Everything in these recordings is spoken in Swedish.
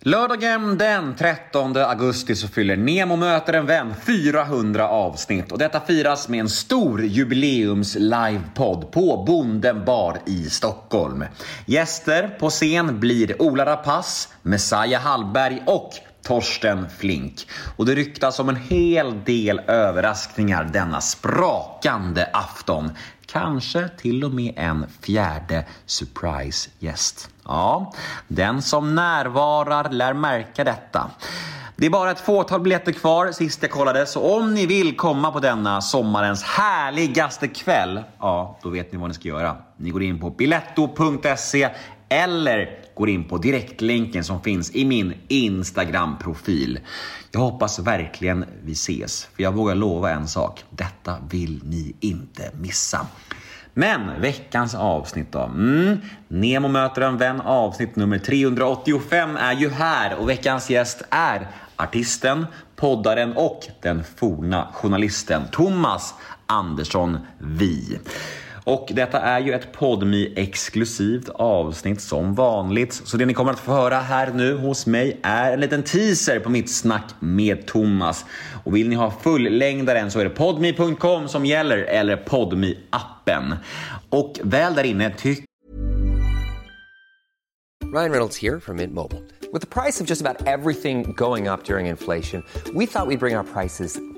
Lördagen den 13 augusti så fyller Nemo möter en vän 400 avsnitt och detta firas med en stor jubileums livepodd på Bonden bar i Stockholm. Gäster på scen blir Ola Rapace, Messiah Hallberg och Torsten Flink. Och det ryktas om en hel del överraskningar denna sprakande afton. Kanske till och med en fjärde surprise-gäst. Ja, den som närvarar lär märka detta. Det är bara ett fåtal biljetter kvar sist jag kollade, så om ni vill komma på denna sommarens härligaste kväll, ja, då vet ni vad ni ska göra. Ni går in på biletto.se eller går in på direktlänken som finns i min Instagram-profil. Jag hoppas verkligen vi ses, för jag vågar lova en sak. Detta vill ni inte missa. Men veckans avsnitt då? Mm. Nemo möter en vän avsnitt nummer 385 är ju här och veckans gäst är artisten, poddaren och den forna journalisten Thomas Andersson Vi. Och detta är ju ett podmi exklusivt avsnitt som vanligt. Så det ni kommer att få höra här nu hos mig är en liten teaser på mitt snack med Thomas. Och vill ni ha fullängdaren så är det podmi.com som gäller eller podmi appen Och väl där inne tycker Ryan Reynolds här från Mint Mobile. priset på nästan allt som går upp under inflationen, trodde vi att vi skulle bring våra priser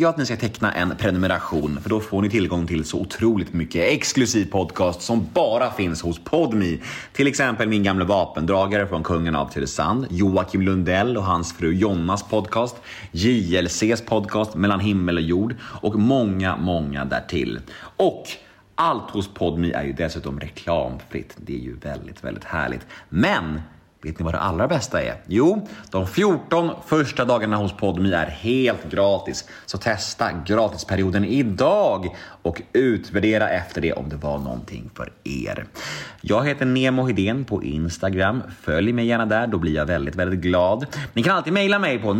jag att ni ska teckna en prenumeration för då får ni tillgång till så otroligt mycket exklusiv podcast som bara finns hos Podmi. Till exempel min gamla vapendragare från Kungen av Tylösand, Joakim Lundell och hans fru Jonnas podcast, JLCs podcast Mellan himmel och jord och många, många därtill. Och allt hos Podmi är ju dessutom reklamfritt. Det är ju väldigt, väldigt härligt. Men Vet ni vad det allra bästa är? Jo, de 14 första dagarna hos Podmi är helt gratis. Så testa gratisperioden idag och utvärdera efter det om det var någonting för er. Jag heter Nemo Hedén på Instagram. Följ mig gärna där, då blir jag väldigt, väldigt glad. Ni kan alltid mejla mig på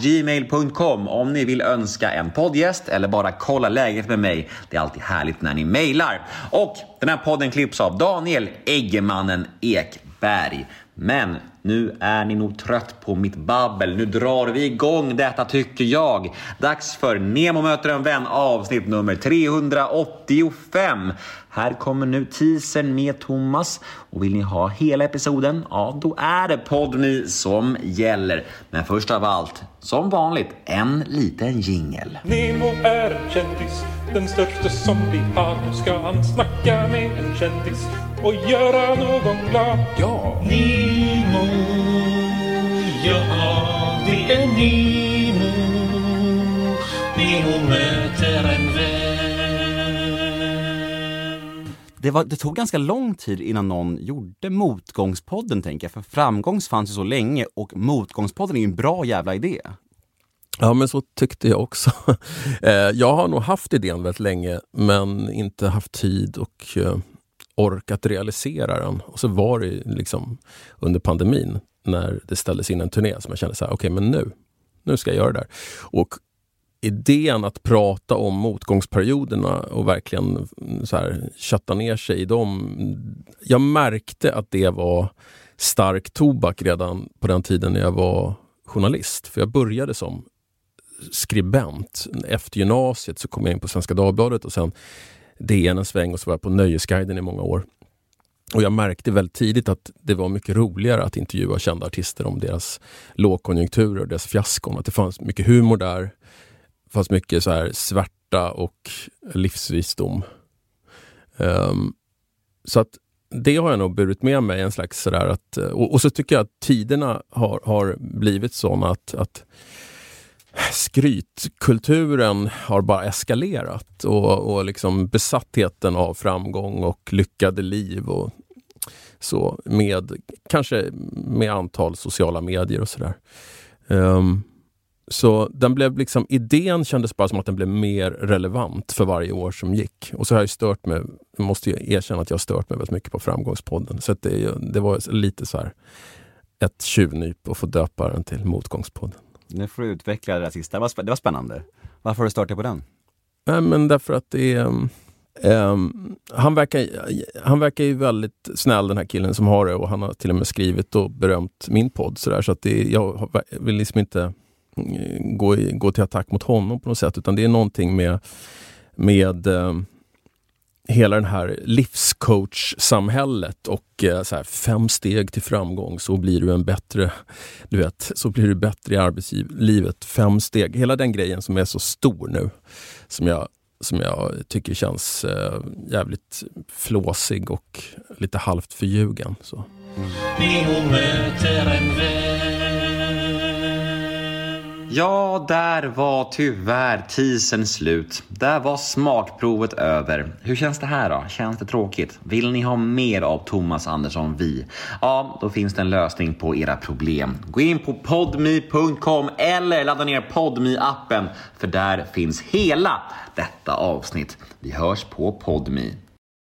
gmail.com om ni vill önska en poddgäst eller bara kolla läget med mig. Det är alltid härligt när ni mejlar. Och den här podden klipps av Daniel Eggemannen Berg. Men nu är ni nog trött på mitt babbel. Nu drar vi igång detta tycker jag. Dags för Nemo möter en vän avsnitt nummer 385. Här kommer nu teasern med Thomas och vill ni ha hela episoden, ja då är det Podmi som gäller. Men först av allt, som vanligt, en liten jingel. Nemo är en kändis, den största som vi har. Nu ska han snacka med en kändis och göra någon glad. Ja! Nemo, ja det är Nemo. Nemo möter en vän. Det, var, det tog ganska lång tid innan någon gjorde Motgångspodden, tänker jag. För framgångs fanns ju så länge och Motgångspodden är ju en bra jävla idé. Ja, men så tyckte jag också. Eh, jag har nog haft idén väldigt länge, men inte haft tid och ork orkat realisera den. Och så var det liksom under pandemin, när det ställdes in en turné, som jag kände så här, okej, okay, men nu, nu ska jag göra det där. Och idén att prata om motgångsperioderna och verkligen så här, kötta ner sig i dem. Jag märkte att det var stark tobak redan på den tiden när jag var journalist. För jag började som skribent. Efter gymnasiet så kom jag in på Svenska Dagbladet och sen DN en sväng och så var jag på Nöjesguiden i många år. Och jag märkte väldigt tidigt att det var mycket roligare att intervjua kända artister om deras lågkonjunkturer och deras fiaskon. Att det fanns mycket humor där. Det fanns mycket så här svärta och livsvisdom. Um, så att det har jag nog burit med mig. en slags sådär att, och, och, så tycker jag att tiderna har, har blivit sådana att, att skrytkulturen har bara eskalerat och, och liksom besattheten av framgång och lyckade liv och så med kanske med antal sociala medier och sådär. Um, Så den blev liksom, idén kändes bara som att den blev mer relevant för varje år som gick. Och så har jag stört mig, jag måste ju erkänna att jag har stört mig väldigt mycket på Framgångspodden. Så det, det var lite så här ett tjuvnyp att få döpa den till Motgångspodden. Nu får du utveckla det där sista, det var, det var spännande. Varför har du startat på den? Nej, men därför att det är... Um, han, verkar, han verkar ju väldigt snäll den här killen som har det och han har till och med skrivit och berömt min podd. Så, där, så att det, jag vill liksom inte mm, gå, gå, gå till attack mot honom på något sätt utan det är någonting med, med um, hela den här livscoach-samhället och eh, så här, fem steg till framgång så blir du en bättre, du vet, så blir du bättre i arbetslivet. Fem steg, hela den grejen som är så stor nu som jag som jag tycker känns eh, jävligt flåsig och lite halvt förljugen. Så. Ja, där var tyvärr teasern slut. Där var smakprovet över. Hur känns det här då? Känns det tråkigt? Vill ni ha mer av Thomas Andersson Vi? Ja, då finns det en lösning på era problem. Gå in på podme.com eller ladda ner podme appen för där finns hela detta avsnitt. Vi hörs på podme.